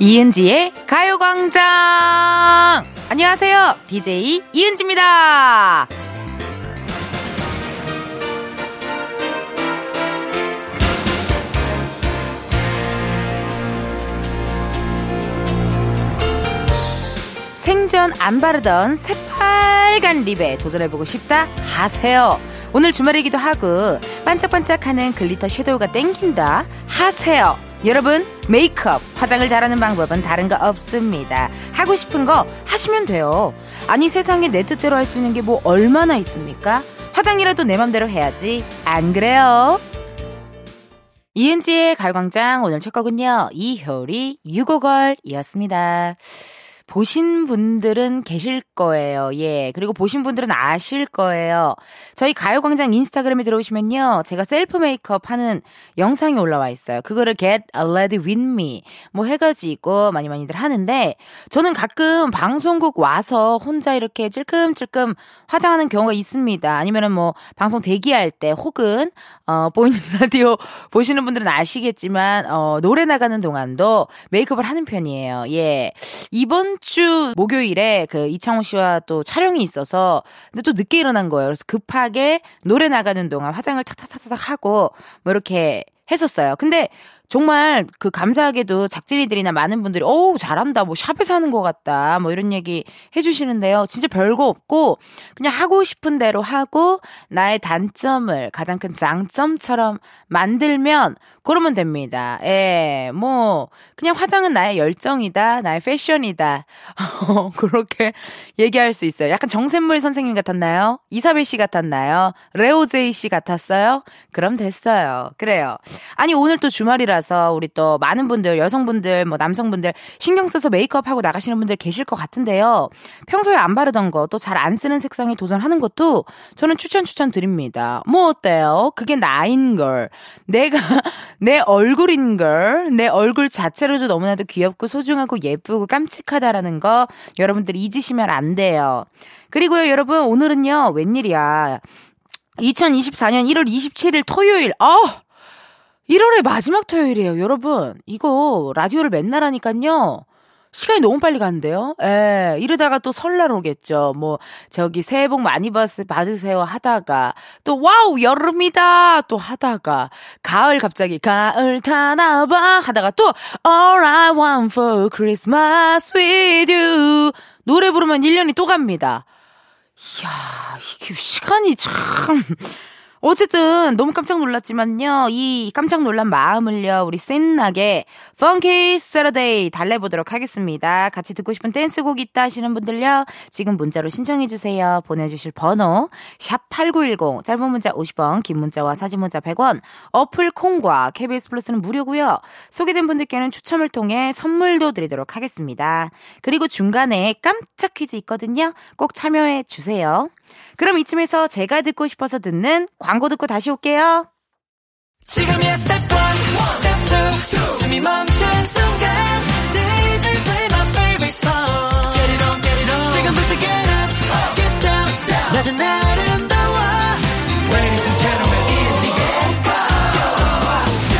이은지의 가요광장! 안녕하세요. DJ 이은지입니다. 생전 안 바르던 새빨간 lip에 도전해보고 싶다? 하세요. 오늘 주말이기도 하고 반짝반짝하는 glitter shadow가 땡긴다? 하세요. 여러분 메이크업 화장을 잘하는 방법은 다른 거 없습니다. 하고 싶은 거 하시면 돼요. 아니 세상에 내 뜻대로 할 수 있는 게 뭐 얼마나 있습니까? 화장이라도 내 맘대로 해야지. 안 그래요? 이은지의 가요광장 오늘 첫 곡은요 이효리 유고걸이었습니다 보신 분들은 계실 거예요. 예. 그리고 보신 분들은 아실 거예요. 저희 가요광장 인스타그램에 들어오시면요. 제가 셀프 메이크업 하는 영상이 올라와 있어요. 그거를 get a ready with me 뭐 해가지고 많이 많이들 하는데 저는 가끔 방송국 와서 혼자 이렇게 찔끔찔끔 화장하는 경우가 있습니다. 아니면은 뭐 방송 대기할 때 혹은 어, 보이는 라디오 보시는 분들은 아시겠지만 어, 노래 나가는 동안도 메이크업을 하는 편이에요. 예. 이번 주 목요일에 그 이창호 씨와 또 촬영이 있어서 근데 또 늦게 일어난 거예요. 그래서 급하게 노래 나가는 동안 화장을 탁탁탁탁 하고 뭐 이렇게 했었어요. 근데 정말 그 감사하게도 작진이들이나 많은 분들이 어우 잘한다 뭐 샵에서 하는 것 같다 뭐 이런 얘기 해주시는데요 진짜 별거 없고 그냥 하고 싶은 대로 하고 나의 단점을 가장 큰 장점처럼 만들면 그러면 됩니다. 예, 뭐, 그냥 화장은 나의 열정이다, 나의 패션이다. 어, 그렇게 얘기할 수 있어요. 약간 정샘물 선생님 같았나요? 이사벨 씨 같았나요? 레오제이 씨 같았어요? 그럼 됐어요. 그래요. 아니, 오늘 또 주말이라 서 우리 또 많은 분들, 여성분들, 뭐 남성분들 신경 써서 메이크업 하고 나가시는 분들 계실 것 같은데요. 평소에 안 바르던 거, 또 잘 안 쓰는 색상에 도전하는 것도 저는 추천 추천 드립니다. 뭐 어때요? 그게 나인 걸. 내가 내 얼굴인 걸, 내 얼굴 자체로도 너무나도 귀엽고 소중하고 예쁘고 깜찍하다라는 거 여러분들 잊으시면 안 돼요. 그리고요, 여러분, 오늘은요, 웬일이야. 2024년 1월 27일 토요일, 아! 1월의 마지막 토요일이에요, 여러분. 이거 라디오를 맨날 하니깐요. 시간이 너무 빨리 간대요. 예, 이러다가 또 설날 오겠죠. 뭐, 저기 새해 복 많이 받으세요 하다가, 또 wow, 여름이다! 또 하다가, 가을 갑자기, 가을 타나봐! 하다가 또, all I want for Christmas is you! 노래 부르면 1년이 또 갑니다. 이야, 이게 시간이 참, 어쨌든 너무 깜짝 놀랐지만요. 이 깜짝 놀란 마음을요. 우리 신나게 Funky Saturday 달래보도록 하겠습니다. 같이 듣고 싶은 댄스곡 있다 하시는 분들요. 지금 문자로 신청해 주세요. 보내주실 번호 샵 8910 짧은 문자 50원 긴 문자와 사진 문자 100원 어플 콩과 KBS 플러스는 무료고요. 소개된 분들께는 추첨을 통해 선물도 드리도록 하겠습니다. 그리고 중간에 깜짝 퀴즈 있거든요. 꼭 참여해 주세요. 그럼 이쯤에서 제가 듣고 싶어서 듣는 광고 듣고 다시 올게요. 지금이야 스텝 1, 스텝 2, 숨이 멈춘 순간 DJ play my favorite song Get it on, get it on 지금부터 get up, get down 낮은 아름다워 Ladies and gentlemen, 이은지의 가요광장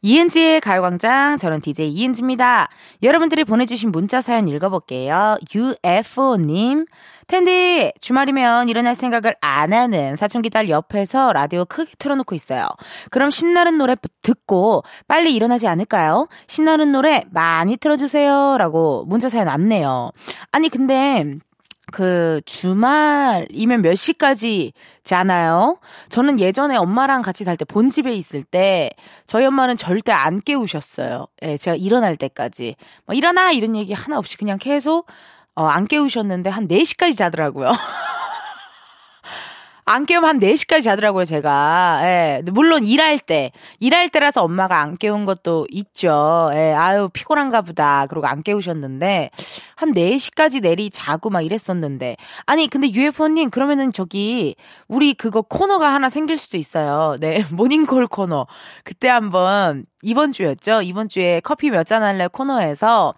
이은지의 가요광장 저는 DJ 이은지입니다. 여러분들이 보내주신 문자 사연 읽어볼게요. UFO님 텐디 주말이면 일어날 생각을 안 하는 사춘기 딸 옆에서 라디오 크게 틀어놓고 있어요. 그럼 신나는 노래 듣고 빨리 일어나지 않을까요? 신나는 노래 많이 틀어주세요. 라고 문자 사연 왔네요. 아니 근데 그 주말이면 몇 시까지 자나요? 저는 예전에 엄마랑 같이 살 때 본집에 있을 때 저희 엄마는 절대 안 깨우셨어요. 예, 제가 일어날 때까지. 뭐 일어나 이런 얘기 하나 없이 그냥 계속 어, 안 깨우셨는데 한 4시까지 자더라고요. 안 깨우면 한 4시까지 자더라고요, 제가. 예. 물론 일할 때. 일할 때라서 엄마가 안 깨운 것도 있죠. 예. 아유, 피곤한가 보다. 그러고 안 깨우셨는데, 한 4시까지 내리 자고 막 이랬었는데. 아니, 근데 UFO님, 그러면은 저기, 우리 그거 코너가 하나 생길 수도 있어요. 네. 모닝콜 코너. 그때 한번 이번 주였죠. 이번 주에 커피 몇 잔 할래 코너에서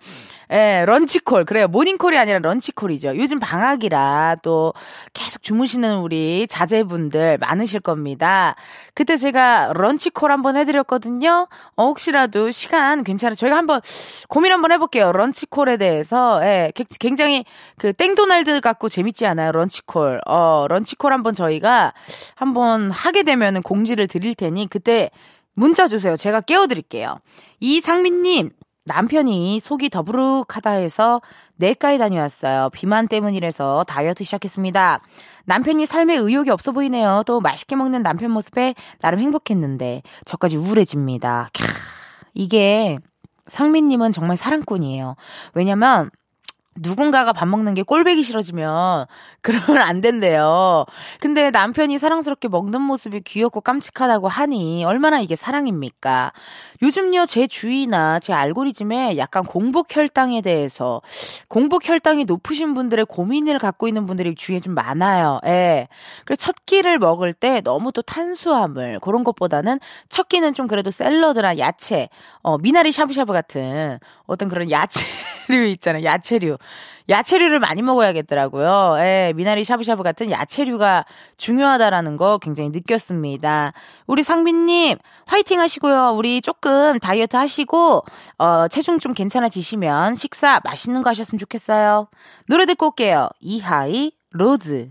예, 런치콜. 그래요. 모닝콜이 아니라 런치콜이죠. 요즘 방학이라 또 계속 주무시는 우리 자제분들 많으실 겁니다. 그때 제가 런치콜 한번 해드렸거든요. 어, 혹시라도 시간 괜찮아. 저희가 한번 고민 한번 해볼게요. 런치콜에 대해서. 예, 굉장히 그 땡도날드 같고 재밌지 않아요? 런치콜. 어, 런치콜 한번 저희가 한번 하게 되면은 공지를 드릴 테니 그때 문자 주세요. 제가 깨워드릴게요. 이상민님, 남편이 속이 더부룩하다 해서 내과에 다녀왔어요. 비만 때문이라서 다이어트 시작했습니다. 남편이 삶에 의욕이 없어 보이네요. 또 맛있게 먹는 남편 모습에 나름 행복했는데 저까지 우울해집니다. 캬, 이게 상민님은 정말 사랑꾼이에요. 왜냐면 누군가가 밥 먹는 게 꼴배기 싫어지면 그러면 안 된대요. 근데 남편이 사랑스럽게 먹는 모습이 귀엽고 깜찍하다고 하니 얼마나 이게 사랑입니까? 요즘요 제 주위나 제 알고리즘에 약간 공복 혈당에 대해서 공복 혈당이 높으신 분들의 고민을 갖고 있는 분들이 주위에 좀 많아요. 예. 그래서 첫 끼를 먹을 때 너무 또 탄수화물 그런 것보다는 첫 끼는 좀 그래도 샐러드나 야채, 어 미나리 샤브샤브 같은 어떤 그런 야채류 있잖아요. 야채류. 야채류를 많이 먹어야겠더라고요. 예, 미나리 샤브샤브 같은 야채류가 중요하다라는 거 굉장히 느꼈습니다. 우리 상민님, 화이팅 하시고요. 우리 조금 다이어트 하시고, 어, 체중 좀 괜찮아지시면 식사 맛있는 거 하셨으면 좋겠어요. 노래 듣고 올게요. 이하이, Rose.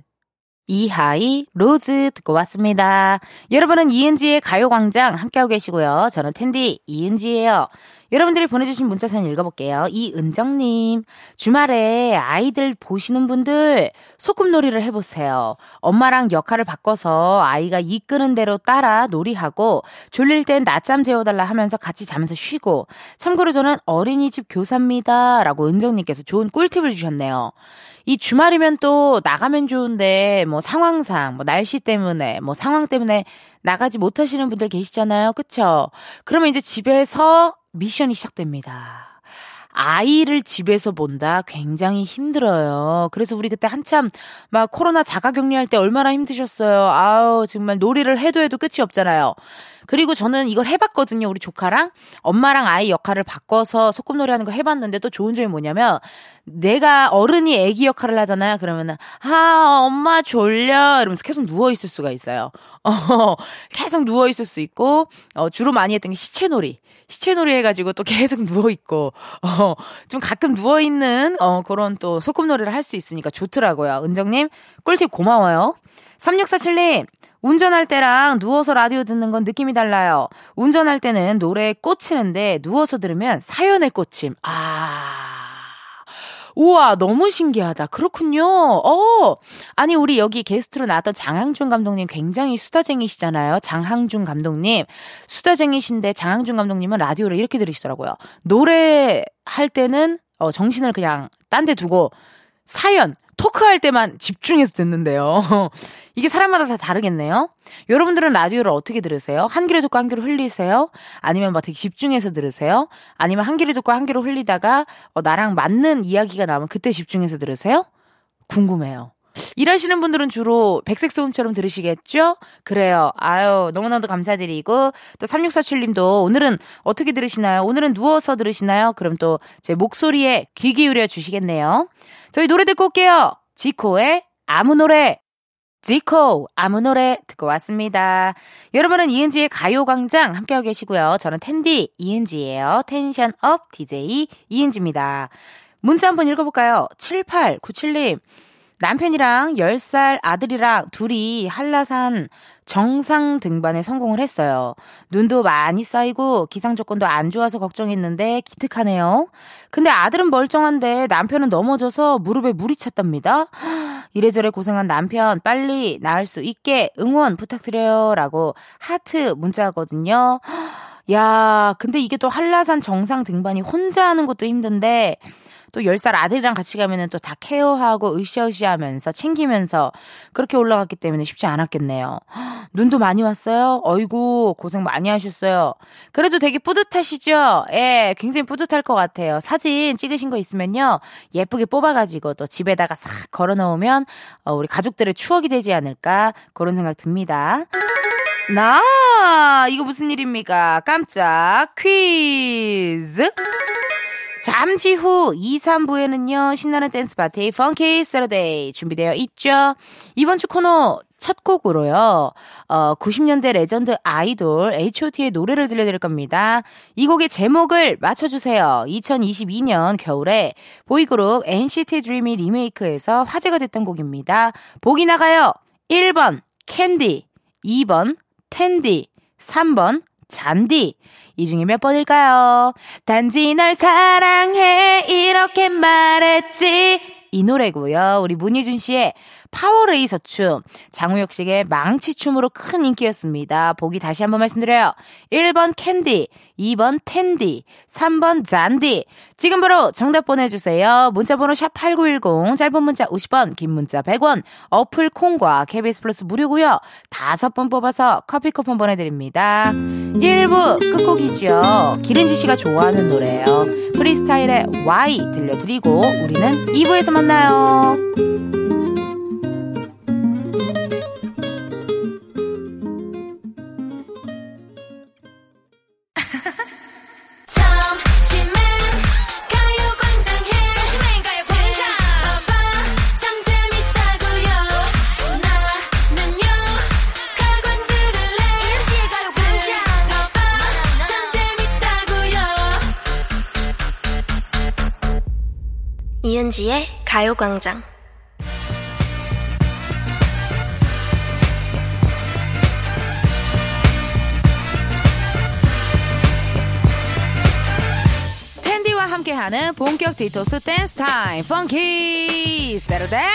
이하이 Rose 듣고 왔습니다. 여러분은 이은지의 가요광장 함께하고 계시고요. 저는 텐디 이은지예요. 여러분들이 보내주신 문자 사연 읽어볼게요. 이은정님, 주말에 아이들 보시는 분들 소꿉놀이를 해보세요. 엄마랑 역할을 바꿔서 아이가 이끄는 대로 따라 놀이하고 졸릴 땐 낮잠 재워달라 하면서 같이 자면서 쉬고 참고로 저는 어린이집 교사입니다. 라고 은정님께서 좋은 꿀팁을 주셨네요. 이 주말이면 또 나가면 좋은데 뭐 상황상 뭐 날씨 때문에 뭐 상황 때문에 나가지 못하시는 분들 계시잖아요. 그쵸? 그러면 이제 집에서 미션이 시작됩니다. 아이를 집에서 본다 굉장히 힘들어요. 그래서 우리 그때 한참 막 코로나 자가 격리할 때 얼마나 힘드셨어요. 아우 정말 놀이를 해도 해도 끝이 없잖아요. 그리고 저는 이걸 해봤거든요. 우리 조카랑 엄마랑 아이 역할을 바꿔서 소꿉놀이 하는 거 해봤는데 또 좋은 점이 뭐냐면 내가 어른이 애기 역할을 하잖아요. 그러면은 아 엄마 졸려 이러면서 계속 누워 있을 수가 있어요. 어 계속 누워 있을 수 있고 어 주로 많이 했던 게 시체놀이. 시체놀이 해가지고 또 계속 누워있고, 어, 좀 가끔 누워있는, 어, 그런 또 소꿉놀이를 할 수 있으니까 좋더라고요. 은정님, 꿀팁 고마워요. 3647님, 운전할 때랑 누워서 라디오 듣는 건 느낌이 달라요. 운전할 때는 노래에 꽂히는데 누워서 들으면 사연에 꽂힘. 아. 우와, 너무 신기하다. 그렇군요. 어, 아니, 우리 여기 게스트로 나왔던 장항준 감독님 굉장히 수다쟁이시잖아요. 장항준 감독님. 수다쟁이신데 장항준 감독님은 라디오를 이렇게 들으시더라고요. 노래 할 때는 어, 정신을 그냥 딴 데 두고 사연, 토크할 때만 집중해서 듣는데요. 이게 사람마다 다 다르겠네요. 여러분들은 라디오를 어떻게 들으세요? 한 귀로 듣고 한 귀로 흘리세요? 아니면 막 되게 집중해서 들으세요? 아니면 한 귀로 듣고 한 귀로 흘리다가 어, 나랑 맞는 이야기가 나오면 그때 집중해서 들으세요? 궁금해요. 일하시는 분들은 주로 백색 소음처럼 들으시겠죠? 그래요. 아유, 너무나도 감사드리고, 또 3647님도 오늘은 어떻게 들으시나요? 오늘은 누워서 들으시나요? 그럼 또 제 목소리에 귀 기울여 주시겠네요. 저희 노래 듣고 올게요. 지코의 아무 노래. 지코 아무 노래 듣고 왔습니다. 여러분은 이은지의 가요광장 함께하고 계시고요. 저는 텐디 이은지예요. tension up DJ 이은지입니다. 문자 한번 읽어볼까요? 7897님. 남편이랑 10살 아들이랑 둘이 한라산 정상 등반에 성공을 했어요. 눈도 많이 쌓이고 기상 조건도 안 좋아서 걱정했는데 기특하네요. 근데 아들은 멀쩡한데 남편은 넘어져서 무릎에 물이 찼답니다. 이래저래 고생한 남편 빨리 나을 수 있게 응원 부탁드려요. 라고 하트 문자거든요. 야, 근데 이게 또 한라산 정상 등반이 혼자 하는 것도 힘든데 또 10살 아들이랑 같이 가면은 또 다 케어하고 으쌰으쌰 하면서 챙기면서 그렇게 올라갔기 때문에 쉽지 않았겠네요. 눈도 많이 왔어요? 어이구, 고생 많이 하셨어요. 그래도 되게 뿌듯하시죠? 예, 굉장히 뿌듯할 것 같아요. 사진 찍으신 거 있으면요. 예쁘게 뽑아가지고 또 집에다가 싹 걸어 놓으면 어, 우리 가족들의 추억이 되지 않을까 그런 생각 듭니다. 나, 이거 무슨 일입니까? 깜짝 퀴즈! 잠시 후 2, 3부에는요, 신나는 댄스 파티, Funky Saturday 준비되어 있죠? 이번 주 코너 첫 곡으로요, 어, 90년대 레전드 아이돌 H.O.T의 노래를 들려드릴 겁니다. 이 곡의 제목을 맞춰주세요. 2022년 겨울에 보이그룹 NCT 드림이 리메이크해서 화제가 됐던 곡입니다. 보기 나가요. 1번, 캔디. 2번, 텐디. 3번, 잔디. 이 중에 몇 번일까요? 단지 널 사랑해. 이렇게 말했지. 이 노래고요. 우리 문희준 씨의 파워레이서 춤, 장우혁 씨의 망치 춤으로 큰 인기였습니다. 보기 다시 한번 말씀드려요. 1번 캔디, 2번 텐디, 3번 잔디. 지금 바로 정답 보내주세요. 문자번호 샵 8910, 짧은 문자 50원, 긴 문자 100원, 어플 콩과 KBS 플러스 무료고요. 다섯 번 뽑아서 커피 쿠폰 보내드립니다. 1부 끝곡이죠. 기른지 씨가 좋아하는 노래예요. 프리스타일의 Y 들려드리고 우리는 2부에서 만나요. 이은지의 가요광장. 텐디와 함께하는 본격 디톡스 댄스 타임. Funky. Saturday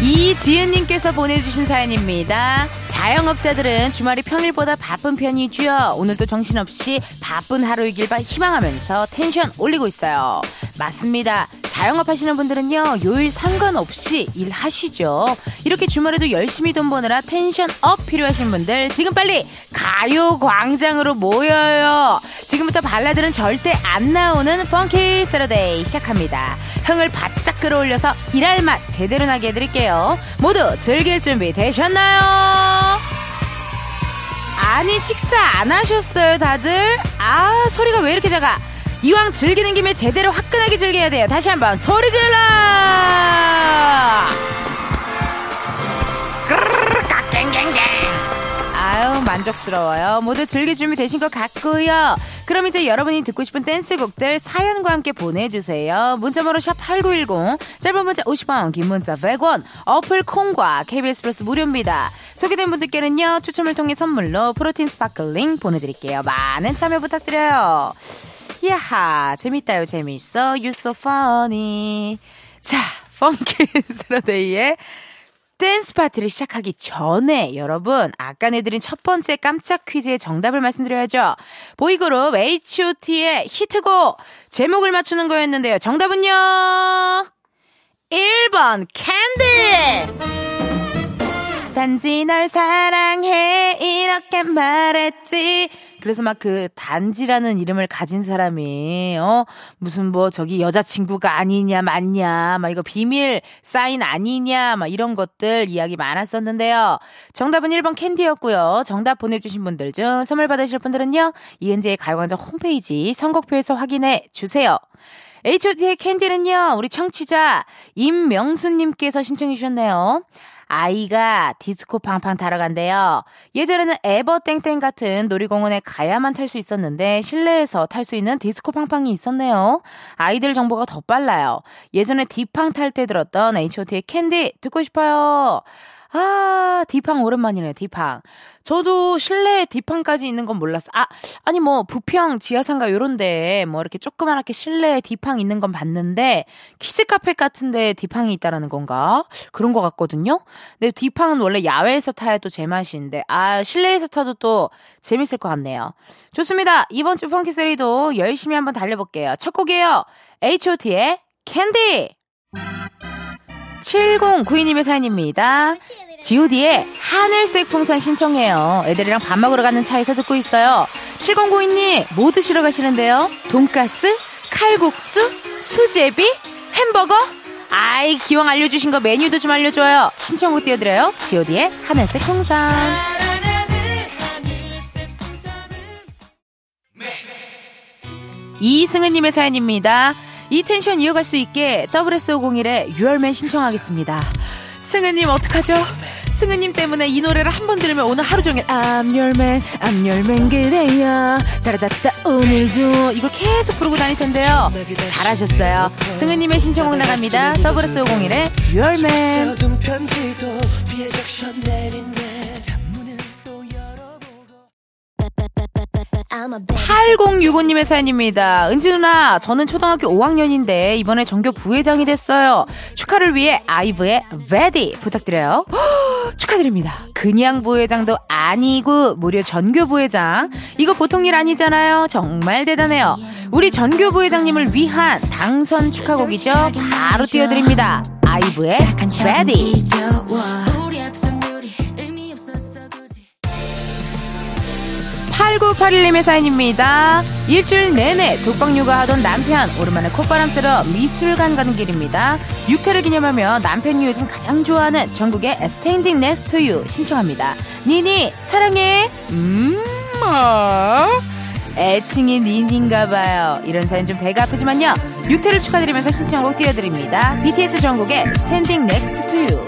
이지은님께서 보내주신 사연입니다. 자영업자들은 주말이 평일보다 바쁜 편이죠. 오늘도 정신없이 바쁜 하루이길 바 희망하면서 텐션 올리고 있어요. 맞습니다. 자영업 하시는 분들은요, 요일 상관없이 일하시죠. 이렇게 주말에도 열심히 돈 버느라 tension up 필요하신 분들, 지금 빨리 가요 광장으로 모여요. 지금부터 발라드는 절대 안 나오는 Funky Saturday 시작합니다. 흥을 바짝 끌어올려서 일할 맛 제대로 나게 해드릴게요. 모두 즐길 준비 되셨나요? 아니, 식사 안 하셨어요, 다들? 아, 소리가 왜 이렇게 작아? 이왕 즐기는 김에 제대로 화끈하게 즐겨야 돼요. 다시 한번 소리 질러! 아유 만족스러워요. 모두 즐길 준비 되신 것 같고요. 그럼 이제 여러분이 듣고 싶은 댄스곡들 사연과 함께 보내주세요. 문자번호 샵 8910 짧은 문자 50원 긴 문자 100원 어플 콩과 KBS 플러스 무료입니다. 소개된 분들께는요 추첨을 통해 선물로 프로틴 스파클링 보내드릴게요. 많은 참여 부탁드려요. 야하 재밌다요 재밌어 You so funny 자 Funky Saturday의 댄스 파티를 시작하기 전에 여러분 아까 내드린 첫 번째 깜짝 퀴즈의 정답을 말씀드려야죠. 보이그룹 H.O.T의 히트곡 제목을 맞추는 거였는데요. 정답은요. 1번 캔디 단지 널 사랑해 이렇게 말했지 그래서 막 그 단지라는 이름을 가진 사람이 어 무슨 뭐 저기 여자친구가 아니냐 맞냐 막 이거 비밀 사인 아니냐 막 이런 것들 이야기 많았었는데요. 정답은 1번 캔디였고요. 정답 보내주신 분들 중 선물 받으실 분들은요. 이은재의 가요광장 홈페이지 선곡표에서 확인해 주세요. H.O.T의 캔디는요, 우리 청취자 임명수님께서 신청해 주셨네요. 아이가 디스코 팡팡 타러 간대요. 예전에는 에버땡땡 같은 놀이공원에 가야만 탈 수 있었는데 실내에서 탈 수 있는 디스코 팡팡이 있었네요. 아이들 정보가 더 빨라요. 예전에 디팡 탈 때 들었던 H.O.T의 캔디 듣고 싶어요. 아, 디팡 오랜만이네요, 디팡. 저도 실내에 디팡까지 있는 건 몰랐어. 아, 아니 뭐, 부평 지하상가 요런데, 뭐 이렇게 조그만하게 실내에 디팡 있는 건 봤는데, 키즈 카페 같은데 디팡이 있다라는 건가? 그런 것 같거든요? 근데 디팡은 원래 야외에서 타야 또 제맛인데, 아, 실내에서 타도 또 재밌을 것 같네요. 좋습니다. 이번 주 Funky Saturday도 열심히 한번 달려볼게요. 첫 곡이에요. H.O.T의 캔디! 7092님의 사연입니다. god의 하늘색 풍선 신청해요. 애들이랑 밥 먹으러 가는 차에서 듣고 있어요. 7092님, 뭐 드시러 가시는데요? 돈가스? 칼국수? 수제비? 햄버거? 아이, 기왕 알려주신 거 메뉴도 좀 알려줘요. 신청곡 띄워드려요. god의 하늘색 풍선. 이승은님의 사연입니다. 이 텐션 이어갈 수 있게 WSO01의 6월맨 신청하겠습니다. 승은님 어떡하죠? 승은님 때문에 이 노래를 한 번 들으면 오늘 하루 종일 I'm your man, I'm your man 그래요. 따라다따 오늘도 이거 계속 부르고 다닐 텐데요. 잘하셨어요. 승은님의 신청곡 나갑니다. WS501의 Your Man 8065님의 사연입니다. 은지 누나, 저는 초등학교 5학년인데 이번에 전교 부회장이 됐어요. 축하를 위해 아이브의 Ready 부탁드려요. 허, 축하드립니다. 그냥 부회장도 아니고 무려 전교 부회장. 이거 보통 일 아니잖아요. 정말 대단해요. 우리 전교 부회장님을 위한 당선 축하곡이죠. 바로 띄워드립니다. 아이브의 Baddie. 8981님의 사연입니다. 일주일 내내 독박 육아하던 남편 오랜만에 콧바람 쐬러 미술관 가는 길입니다. 육퇴를 기념하며 남편이 요즘 가장 좋아하는 정국의 Standing Next to You 신청합니다. 니니 사랑해. 음. 뭐? 애칭이 니니인가 봐요. 이런 사연 좀 배가 아프지만요. 육퇴를 축하드리면서 신청곡 띄워드립니다. BTS 정국의 Standing Next to You.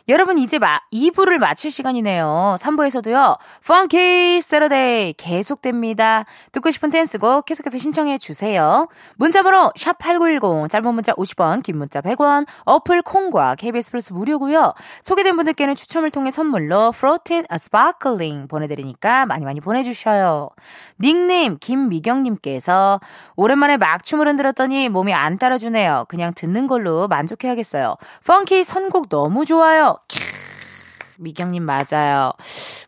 여러분 이제 마, 2부를 마칠 시간이네요. 3부에서도요. Funky Saturday 계속됩니다. 듣고 싶은 댄스곡 계속해서 신청해 주세요. 문자번호 샵8910 짧은 문자 50원 긴 문자 100원 어플 콩과 KBS 플러스 무료고요. 소개된 분들께는 추첨을 통해 선물로 프로틴 sparkling 보내드리니까 많이 많이 보내주셔요. 닉네임 김미경님께서 오랜만에 막춤을 흔들었더니 몸이 안 따라주네요. 그냥 듣는 걸로 만족해야겠어요. 펑키 선곡 너무 좋아요. 미경님 맞아요.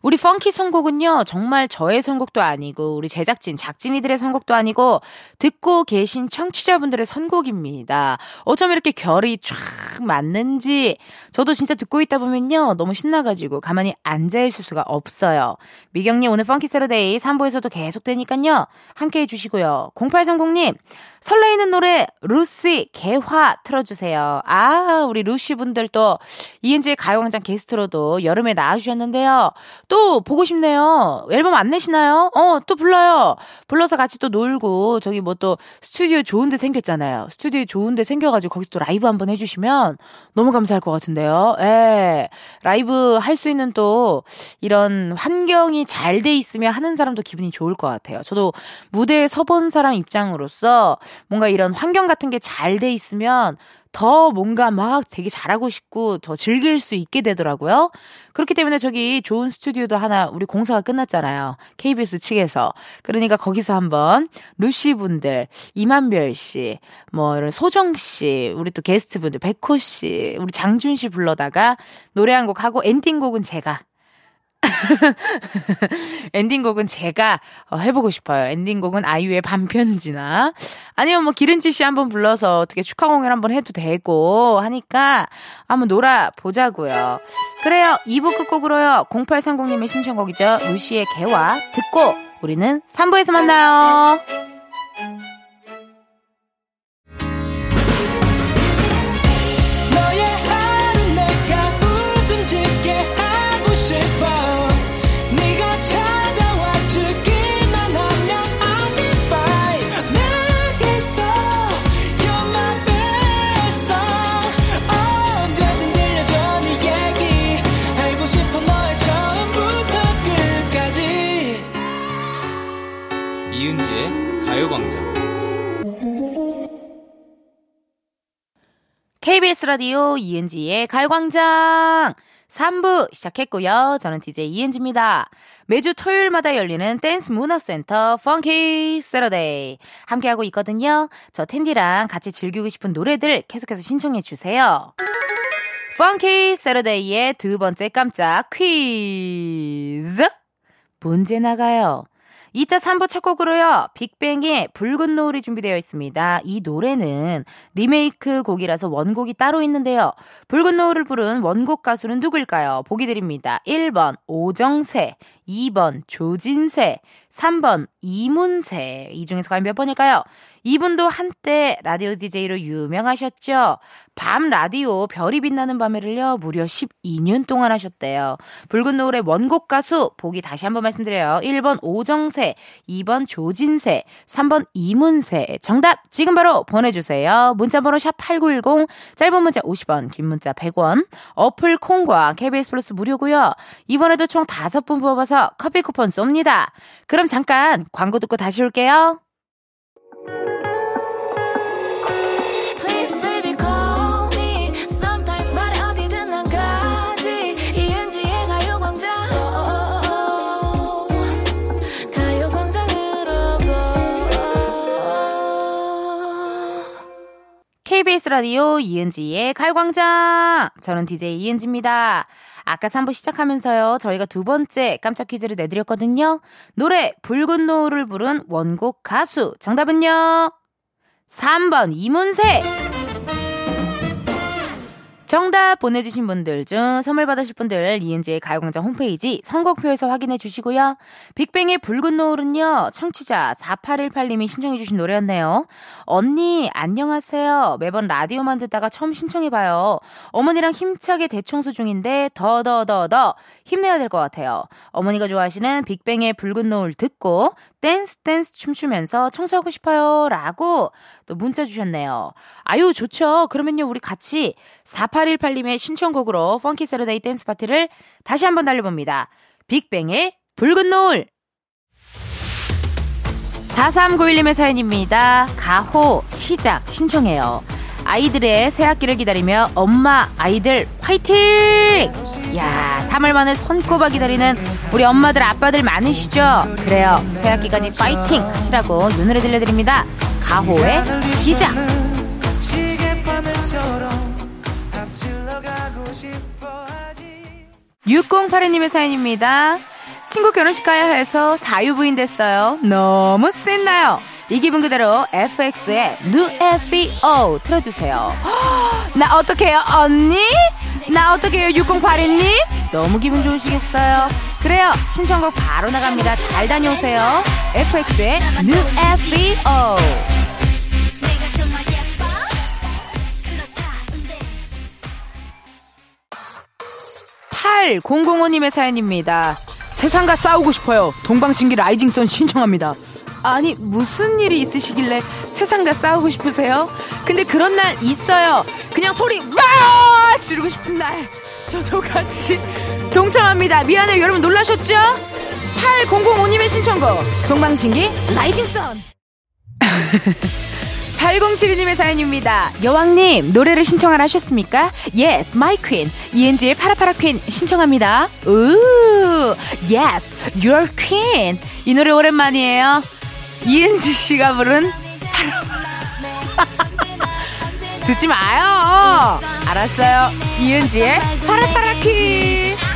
우리 펑키 선곡은요, 정말 저의 선곡도 아니고, 우리 제작진, 작진이들의 선곡도 아니고, 듣고 계신 청취자분들의 선곡입니다. 어쩜 이렇게 결이 쫙 맞는지, 저도 진짜 듣고 있다 보면요, 너무 신나가지고, 가만히 앉아있을 수가 없어요. 미경님, 오늘 Funky Saturday 3부에서도 계속되니까요, 함께 해주시고요. 0830님, 설레이는 노래, 루시, 개화 틀어주세요. 아, 우리 루시 분들 또, 이은지의 가요광장 게스트로도 여름에 나와주셨는데요. 또 보고 싶네요. 앨범 안 내시나요? 어, 또 불러요. 불러서 같이 또 놀고 저기 뭐 또 스튜디오 좋은 데 생겼잖아요. 스튜디오 좋은 데 생겨 가지고 거기서 또 라이브 한번 해 주시면 너무 감사할 것 같은데요. 예. 라이브 할 수 있는 또 이런 환경이 잘 돼 있으면 하는 사람도 기분이 좋을 것 같아요. 저도 무대에 서본 사람 입장으로서 뭔가 이런 환경 같은 게 잘 돼 있으면 더 뭔가 막 되게 잘하고 싶고 더 즐길 수 있게 되더라고요. 그렇기 때문에 저기 좋은 스튜디오도 하나 우리 공사가 끝났잖아요. KBS 측에서. 그러니까 거기서 한번 루시 분들, 이만별 씨, 뭐 이런 소정 씨, 우리 또 게스트 분들, 백호 씨, 우리 장준 씨 불러다가 노래 한 곡 하고 엔딩곡은 제가 엔딩곡은 제가 어, 해보고 싶어요. 엔딩곡은 아이유의 반편지나 아니면 뭐 기른지 씨 한번 불러서 어떻게 축하 공연 한번 해도 되고 하니까 한번 놀아 보자고요. 그래요. 2부 끝곡으로요. 0830님의 신청곡이죠. 루시의 개와 듣고 우리는 3부에서 만나요. KBS 라디오 이은지의 가요광장 3부 시작했고요. 저는 DJ 이은지입니다. 매주 토요일마다 열리는 댄스 문화센터 Funky Saturday 함께하고 있거든요. 저 텐디랑 같이 즐기고 싶은 노래들 계속해서 신청해 주세요. Funky Saturday의 두 번째 깜짝 퀴즈. 문제 나가요. 이따 3부 첫 곡으로요. 빅뱅의 붉은 노을이 준비되어 있습니다. 이 노래는 리메이크 곡이라서 원곡이 따로 있는데요. 붉은 노을을 부른 원곡 가수는 누굴까요? 보기 드립니다. 1번 오정세, 2번 조진세, 3번 이문세. 이 중에서 과연 몇 번일까요? 이분도 한때 라디오 DJ로 유명하셨죠. 밤 라디오 별이 빛나는 밤에를요 무려 12년 동안 하셨대요. 붉은 노을의 원곡 가수 보기 다시 한번 말씀드려요. 1번 오정세, 2번 조진세, 3번 이문세. 정답 지금 바로 보내주세요. 문자번호 샵 #8910 짧은 문자 50원, 긴 문자 100원. 어플 콩과 KBS 플러스 무료고요. 이번에도 총 5분 뽑아서 커피 쿠폰 쏩니다. 그럼 잠깐 광고 듣고 다시 올게요. KBS 라디오 이은지의 가요광장. 저는 DJ 이은지입니다. 아까 3부 시작하면서요. 저희가 두 번째 깜짝 퀴즈를 내드렸거든요. 노래 붉은 노을을 부른 원곡 가수. 정답은요. 3번 이문세. 정답 보내주신 분들 중 선물 받으실 분들 이은지의 가요광장 홈페이지 선곡표에서 확인해 주시고요. 빅뱅의 붉은 노을은요. 청취자 4818님이 신청해 주신 노래였네요. 언니 안녕하세요. 매번 라디오만 듣다가 처음 신청해 봐요. 어머니랑 힘차게 대청소 중인데 더더더더 힘내야 될 것 같아요. 어머니가 좋아하시는 빅뱅의 붉은 노을 듣고 댄스 댄스 춤추면서 청소하고 싶어요. 라고 또 문자 주셨네요. 아유 좋죠. 그러면요 우리 같이 48 8818님의 신청곡으로 Funky Saturday 댄스 파티를 다시 한번 달려봅니다. 빅뱅의 붉은 노을 4391님의 사연입니다. 가호 시작 신청해요. 아이들의 새학기를 기다리며 엄마 아이들 화이팅! 야 3월 만에 손꼽아 기다리는 우리 엄마들 아빠들 많으시죠? 그래요 새학기까지 파이팅 하시라고 이 노래 들려드립니다. 가호의 시작 6082님의 사연입니다. 친구 결혼식 가야 해서 자유부인 됐어요. 너무 쎄나요? 이 기분 그대로 FX의 New FEO 틀어주세요. 나 어떡해요, 언니? 나 어떡해요, 6082님? 너무 기분 좋으시겠어요? 그래요, 신청곡 바로 나갑니다. 잘 다녀오세요. FX의 New FEO. 8005님의 사연입니다. 세상과 싸우고 싶어요. 동방신기 라이징선 신청합니다. 아니, 무슨 일이 있으시길래 세상과 싸우고 싶으세요? 근데 그런 날 있어요. 그냥 소리, 와! 지르고 싶은 날. 저도 같이 동참합니다. 미안해요. 여러분 놀라셨죠? 8005님의 신청곡. 동방신기 라이징선. 8072님의 사연입니다. 여왕님, 노래를 신청을 하셨습니까? Yes, my queen. 이은지의 파라파라 퀸 신청합니다. 우, yes, your queen. 이 노래 오랜만이에요. 이은지 씨가 부른 파라파라. 듣지 마요. 알았어요. 이은지의 파라파라 퀸.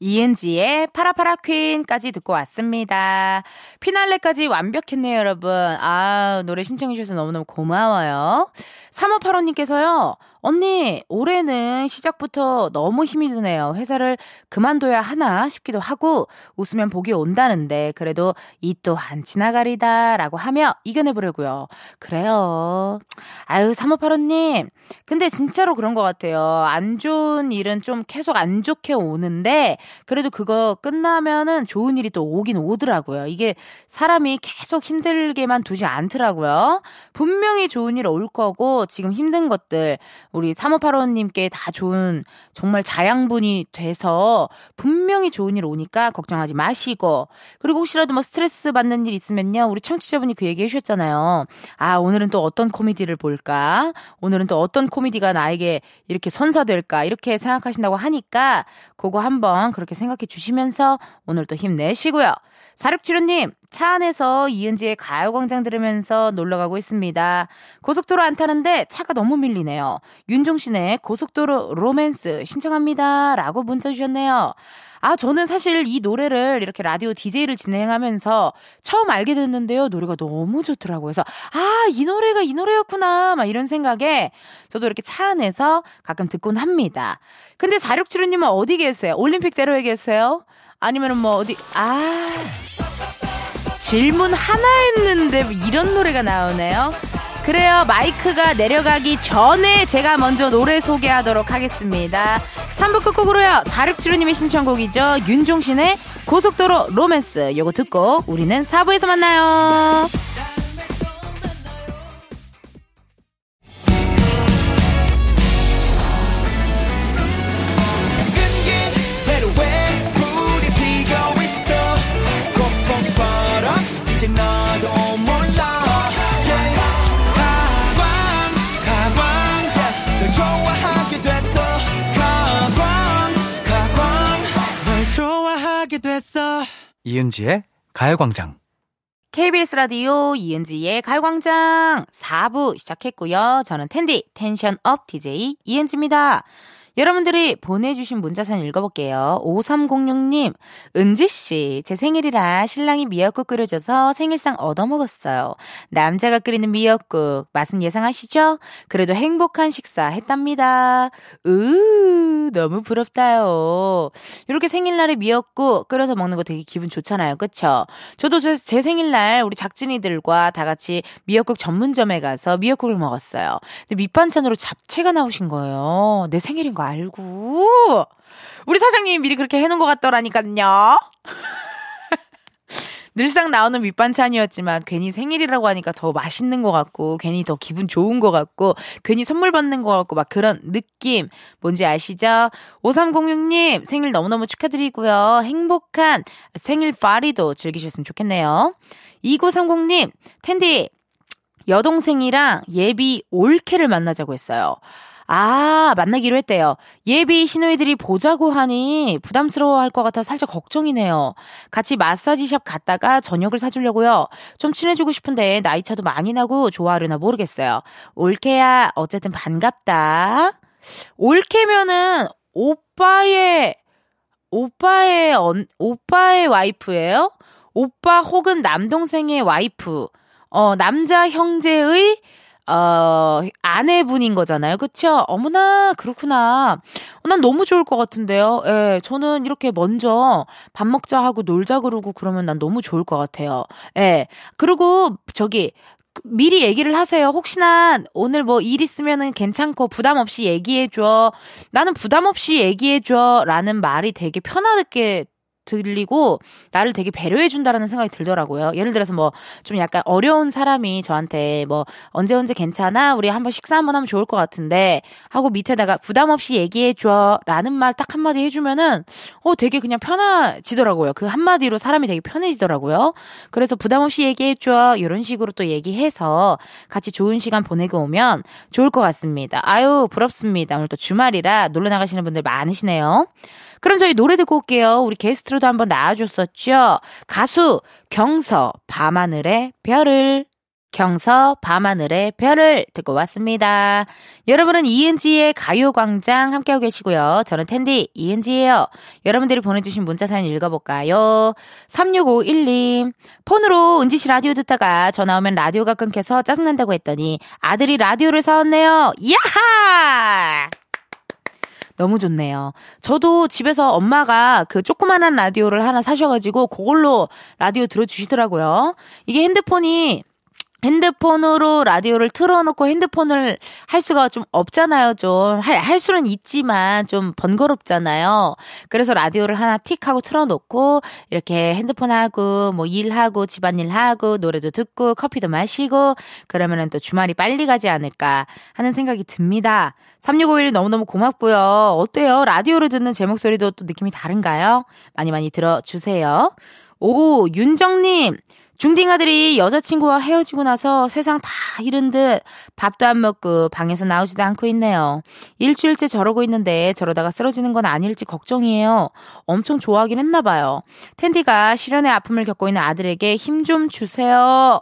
이은지의 파라파라 퀸까지 듣고 왔습니다. 피날레까지 완벽했네요, 여러분. 아, 노래 신청해주셔서 너무너무 고마워요. 3585님께서요, 언니, 올해는 시작부터 너무 힘이 드네요. 회사를 그만둬야 하나 싶기도 하고, 웃으면 복이 온다는데, 그래도 이 또한 지나가리다, 라고 하며 이겨내보려고요. 그래요. 아유, 3585님. 근데 진짜로 그런 것 같아요. 안 좋은 일은 좀 계속 안 좋게 오는데, 그래도 그거 끝나면은 좋은 일이 또 오긴 오더라고요. 이게 사람이 계속 힘들게만 두지 않더라고요. 분명히 좋은 일 올 거고, 지금 힘든 것들, 우리 3585님께 다 좋은, 정말 자양분이 돼서 분명히 좋은 일 오니까 걱정하지 마시고, 그리고 혹시라도 뭐 스트레스 받는 일 있으면요, 우리 청취자분이 그 얘기 해주셨잖아요. 아, 오늘은 또 어떤 코미디를 볼까? 오늘은 또 어떤 코미디가 나에게 이렇게 선사될까? 이렇게 생각하신다고 하니까, 그거 한번 그렇게 생각해 주시면서 오늘 또 힘내시고요. 사륙치료님, 차 안에서 이은지의 가요광장 들으면서 놀러 가고 있습니다. 고속도로 안 타는데 차가 너무 밀리네요. 윤종신의 고속도로 로맨스 신청합니다. 라고 문자 주셨네요. 아, 저는 사실 이 노래를 이렇게 라디오 DJ를 진행하면서 처음 알게 됐는데요. 노래가 너무 좋더라고요. 그래서, 아, 이 노래가 이 노래였구나. 막 이런 생각에 저도 이렇게 차 안에서 가끔 듣곤 합니다. 근데 4675님은 어디 계세요? 올림픽대로에 계세요? 아니면은 뭐 어디, 아. 질문 하나 했는데 이런 노래가 나오네요. 그래요. 마이크가 내려가기 전에 제가 먼저 노래 소개하도록 하겠습니다. 3부 끝곡으로요. 4675님의 신청곡이죠. 윤종신의 고속도로 로맨스. 요거 듣고 우리는 4부에서 만나요. 이은지의 가요광장. KBS 라디오 이은지의 가요광장 4부 시작했고요. 저는 텐디 텐션업 DJ 이은지입니다. 여러분들이 보내주신 문자 사연 읽어볼게요. 5306님, 은지씨, 제 생일이라 신랑이 미역국 끓여줘서 생일상 얻어먹었어요. 남자가 끓이는 미역국, 맛은 예상하시죠? 그래도 행복한 식사 했답니다. 으, 너무 부럽다요. 이렇게 생일날에 미역국 끓여서 먹는 거 되게 기분 좋잖아요. 그쵸? 저도 제, 제 생일날 우리 작진이들과 다 같이 미역국 전문점에 가서 미역국을 먹었어요. 근데 밑반찬으로 잡채가 나오신 거예요. 내 생일인 거 알고. 우리 사장님이 미리 그렇게 해놓은 것 같더라니까요. 늘상 나오는 밑반찬이었지만 괜히 생일이라고 하니까 더 맛있는 것 같고 괜히 더 기분 좋은 것 같고 괜히 선물 받는 것 같고 막 그런 느낌 뭔지 아시죠? 5306님 생일 너무너무 축하드리고요. 행복한 생일 파리도 즐기셨으면 좋겠네요. 2930님 텐디 여동생이랑 예비 올케를 만나자고 했어요. 아, 만나기로 했대요. 예비 신우이들이 보자고 하니 부담스러워 할 것 같아 살짝 걱정이네요. 같이 마사지샵 갔다가 저녁을 사주려고요. 좀 친해지고 싶은데 나이차도 많이 나고 좋아하려나 모르겠어요. 올케야, 어쨌든 반갑다. 올케면은 오빠의, 오빠의, 언, 오빠의 와이프예요? 오빠 혹은 남동생의 와이프. 어, 남자 형제의 어, 아내분인 거잖아요. 그쵸? 어머나, 그렇구나. 어, 난 너무 좋을 것 같은데요. 예, 저는 이렇게 먼저 밥 먹자 하고 놀자 그러고 그러면 난 너무 좋을 것 같아요. 예. 그리고 저기, 미리 얘기를 하세요. 혹시나 오늘 뭐 일 있으면은 괜찮고 부담 없이 얘기해줘. 나는 부담 없이 얘기해줘. 라는 말이 되게 편하게 들리고 나를 되게 배려해 준다라는 생각이 들더라고요. 예를 들어서 뭐 좀 약간 어려운 사람이 저한테 뭐 언제 언제 괜찮아? 우리 한번 식사 한번 하면 좋을 것 같은데 하고 밑에다가 부담 없이 얘기해 줘라는 말 딱 한마디 해 주면은 어 되게 그냥 편해지더라고요. 그 한마디로 사람이 되게 편해지더라고요. 그래서 부담 없이 얘기해 줘 이런 식으로 또 얘기해서 같이 좋은 시간 보내고 오면 좋을 것 같습니다. 아유 부럽습니다. 오늘 또 주말이라 놀러 나가시는 분들 많으시네요. 그럼 저희 노래 듣고 올게요. 우리 게스트로도 한번 나와줬었죠. 가수 경서 밤하늘의 별을 경서 밤하늘의 별을 듣고 왔습니다. 여러분은 이은지의 가요광장 함께하고 계시고요. 저는 텐디 이은지예요. 여러분들이 보내주신 문자 사연 읽어볼까요? 3651님 폰으로 은지 씨 라디오 듣다가 전화 오면 라디오가 끊겨서 짜증난다고 했더니 아들이 라디오를 사왔네요. 야하! 너무 좋네요. 저도 집에서 엄마가 그 조그만한 라디오를 하나 사셔가지고 그걸로 라디오 들어주시더라고요. 이게 핸드폰이 핸드폰으로 라디오를 틀어놓고 핸드폰을 할 수가 좀 없잖아요. 좀, 할, 할 수는 있지만 좀 번거롭잖아요. 그래서 라디오를 하나 틱 하고 틀어놓고, 이렇게 핸드폰 하고, 뭐 일하고, 집안일 하고, 노래도 듣고, 커피도 마시고, 그러면은 또 주말이 빨리 가지 않을까 하는 생각이 듭니다. 3651 너무너무 고맙고요. 어때요? 라디오를 듣는 제 목소리도 또 느낌이 다른가요? 많이 많이 들어주세요. 오, 윤정님. 중딩 아들이 여자친구와 헤어지고 나서 세상 다 잃은 듯 밥도 안 먹고 방에서 나오지도 않고 있네요. 일주일째 저러고 있는데 저러다가 쓰러지는 건 아닐지 걱정이에요. 엄청 좋아하긴 했나 봐요. 텐디가 실연의 아픔을 겪고 있는 아들에게 힘 좀 주세요.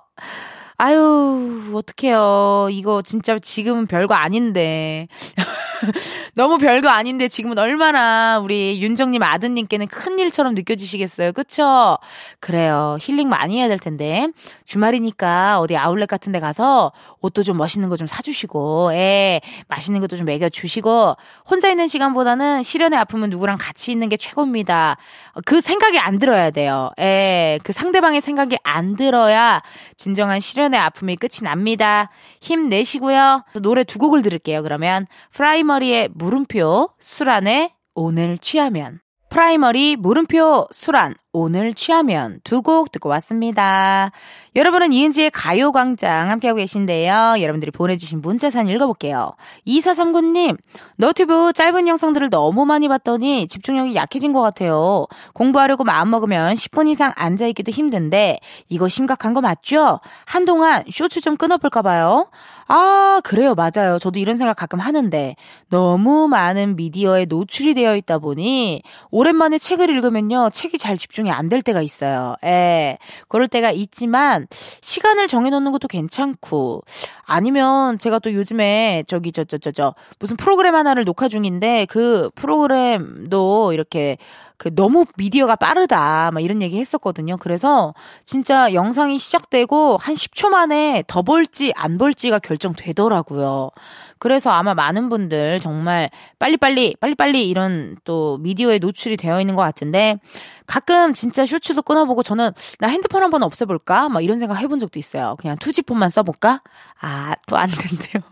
아유, 어떡해요. 이거 진짜 지금은 별거 아닌데. 너무 별거 아닌데 지금은 얼마나 우리 윤정님 아드님께는 큰 일처럼 느껴지시겠어요. 그쵸? 그래요. 힐링 많이 해야 될 텐데. 주말이니까 어디 아울렛 같은 데 가서 옷도 좀 멋있는 거 좀 사주시고, 예, 맛있는 것도 좀 먹여주시고, 혼자 있는 시간보다는 실연의 아픔은 누구랑 같이 있는 게 최고입니다. 그 생각이 안 들어야 돼요. 예, 그 상대방의 생각이 안 들어야 진정한 실연의 아픔이 끝이 납니다. 힘내시고요. 노래 두 곡을 들을게요. 그러면 프라이머리의 물음표, 술안에 오늘 취하면. 프라이머리 물음표 수란 오늘 취하면 두 곡 듣고 왔습니다. 여러분은 이은지의 가요광장 함께하고 계신데요. 여러분들이 보내주신 문자 사연 읽어볼게요. 2439님, 너튜브 짧은 영상들을 너무 많이 봤더니 집중력이 약해진 것 같아요. 공부하려고 마음먹으면 10분 이상 앉아있기도 힘든데 이거 심각한 거 맞죠? 한동안 쇼츠 좀 끊어볼까봐요. 아, 그래요. 맞아요. 저도 이런 생각 가끔 하는데 너무 많은 미디어에 노출이 되어 있다 보니 오랜만에 책을 읽으면요. 책이 잘 집중 이 안 될 때가 있어요. 예. 그럴 때가 있지만 시간을 정해 놓는 것도 괜찮고 아니면 제가 또 요즘에 저기 저 저 저 저 무슨 프로그램 하나를 녹화 중인데 그 프로그램도 이렇게 그 너무 미디어가 빠르다 막 이런 얘기 했었거든요. 그래서 진짜 영상이 시작되고 한 10초 만에 더 볼지 안 볼지가 결정되더라고요. 그래서 아마 많은 분들 정말 빨리빨리 빨리빨리 이런 또 미디어에 노출이 되어 있는 것 같은데 가끔 진짜 쇼츠도 끊어보고 저는 나 핸드폰 한번 없애볼까? 막 이런 생각 해본 적도 있어요. 그냥 투지폰만 써볼까? 아, 또 안 된대요.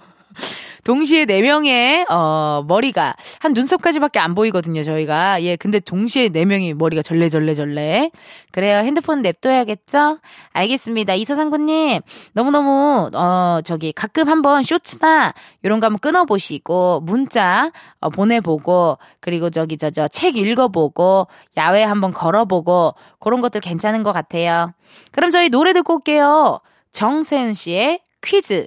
동시에 네 명의 어 머리가 한 눈썹까지밖에 안 보이거든요, 저희가. 예, 근데 동시에 네 명이 머리가 절레절레절레. 그래요. 핸드폰 냅둬야겠죠? 알겠습니다. 이사상구 님 너무너무 어 저기 가끔 한번 쇼츠나 요런 거 한번 끊어 보시고 문자 어, 보내 보고 그리고 저기 저 저 책 읽어 보고 야외 한번 걸어 보고 그런 것들 괜찮은 것 같아요. 그럼 저희 노래 듣고 올게요. 정세운 씨의 퀴즈.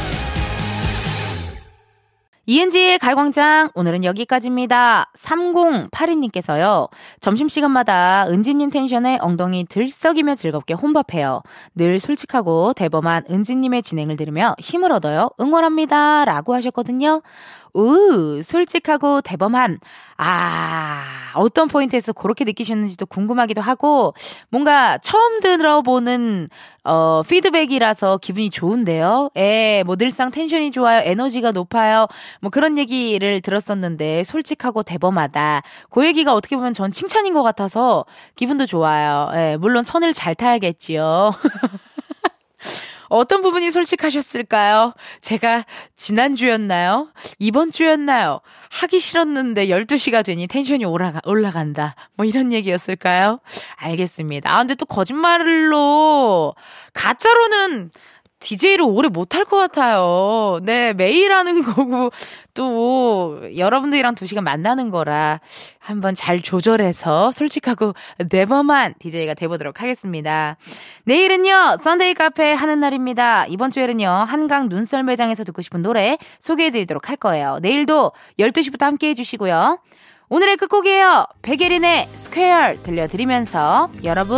이은지의 가요광장 오늘은 여기까지입니다. 3082님께서요. 점심시간마다 은지님 텐션에 엉덩이 들썩이며 즐겁게 혼밥해요. 늘 솔직하고 대범한 은지님의 진행을 들으며 힘을 얻어요. 응원합니다. 라고 하셨거든요. 으, 솔직하고 대범한, 아, 어떤 포인트에서 그렇게 느끼셨는지도 궁금하기도 하고, 뭔가 처음 들어보는, 어, 피드백이라서 기분이 좋은데요. 예, 뭐 늘상 텐션이 좋아요, 에너지가 높아요, 뭐 그런 얘기를 들었었는데, 솔직하고 대범하다. 그 얘기가 어떻게 보면 전 칭찬인 것 같아서 기분도 좋아요. 예, 물론 선을 잘 타야겠지요. 어떤 부분이 솔직하셨을까요? 제가 지난주였나요? 이번 주였나요? 하기 싫었는데 12시가 되니 텐션이 올라가, 올라간다. 뭐 이런 얘기였을까요? 알겠습니다. 아, 근데 또 거짓말로, 가짜로는 DJ를 오래 못할 것 같아요. 네, 매일 하는 거고, 또, 여러분들이랑 두 시간 만나는 거라, 한번 잘 조절해서 솔직하고 네버만 DJ가 돼보도록 하겠습니다. 내일은요, Sunday 카페 하는 날입니다. 이번 주에는요, 한강 눈썰매장에서 듣고 싶은 노래 소개해드리도록 할 거예요. 내일도 12시부터 함께 해주시고요. 오늘의 끝곡이에요. 백예린의 Square 들려드리면서 여러분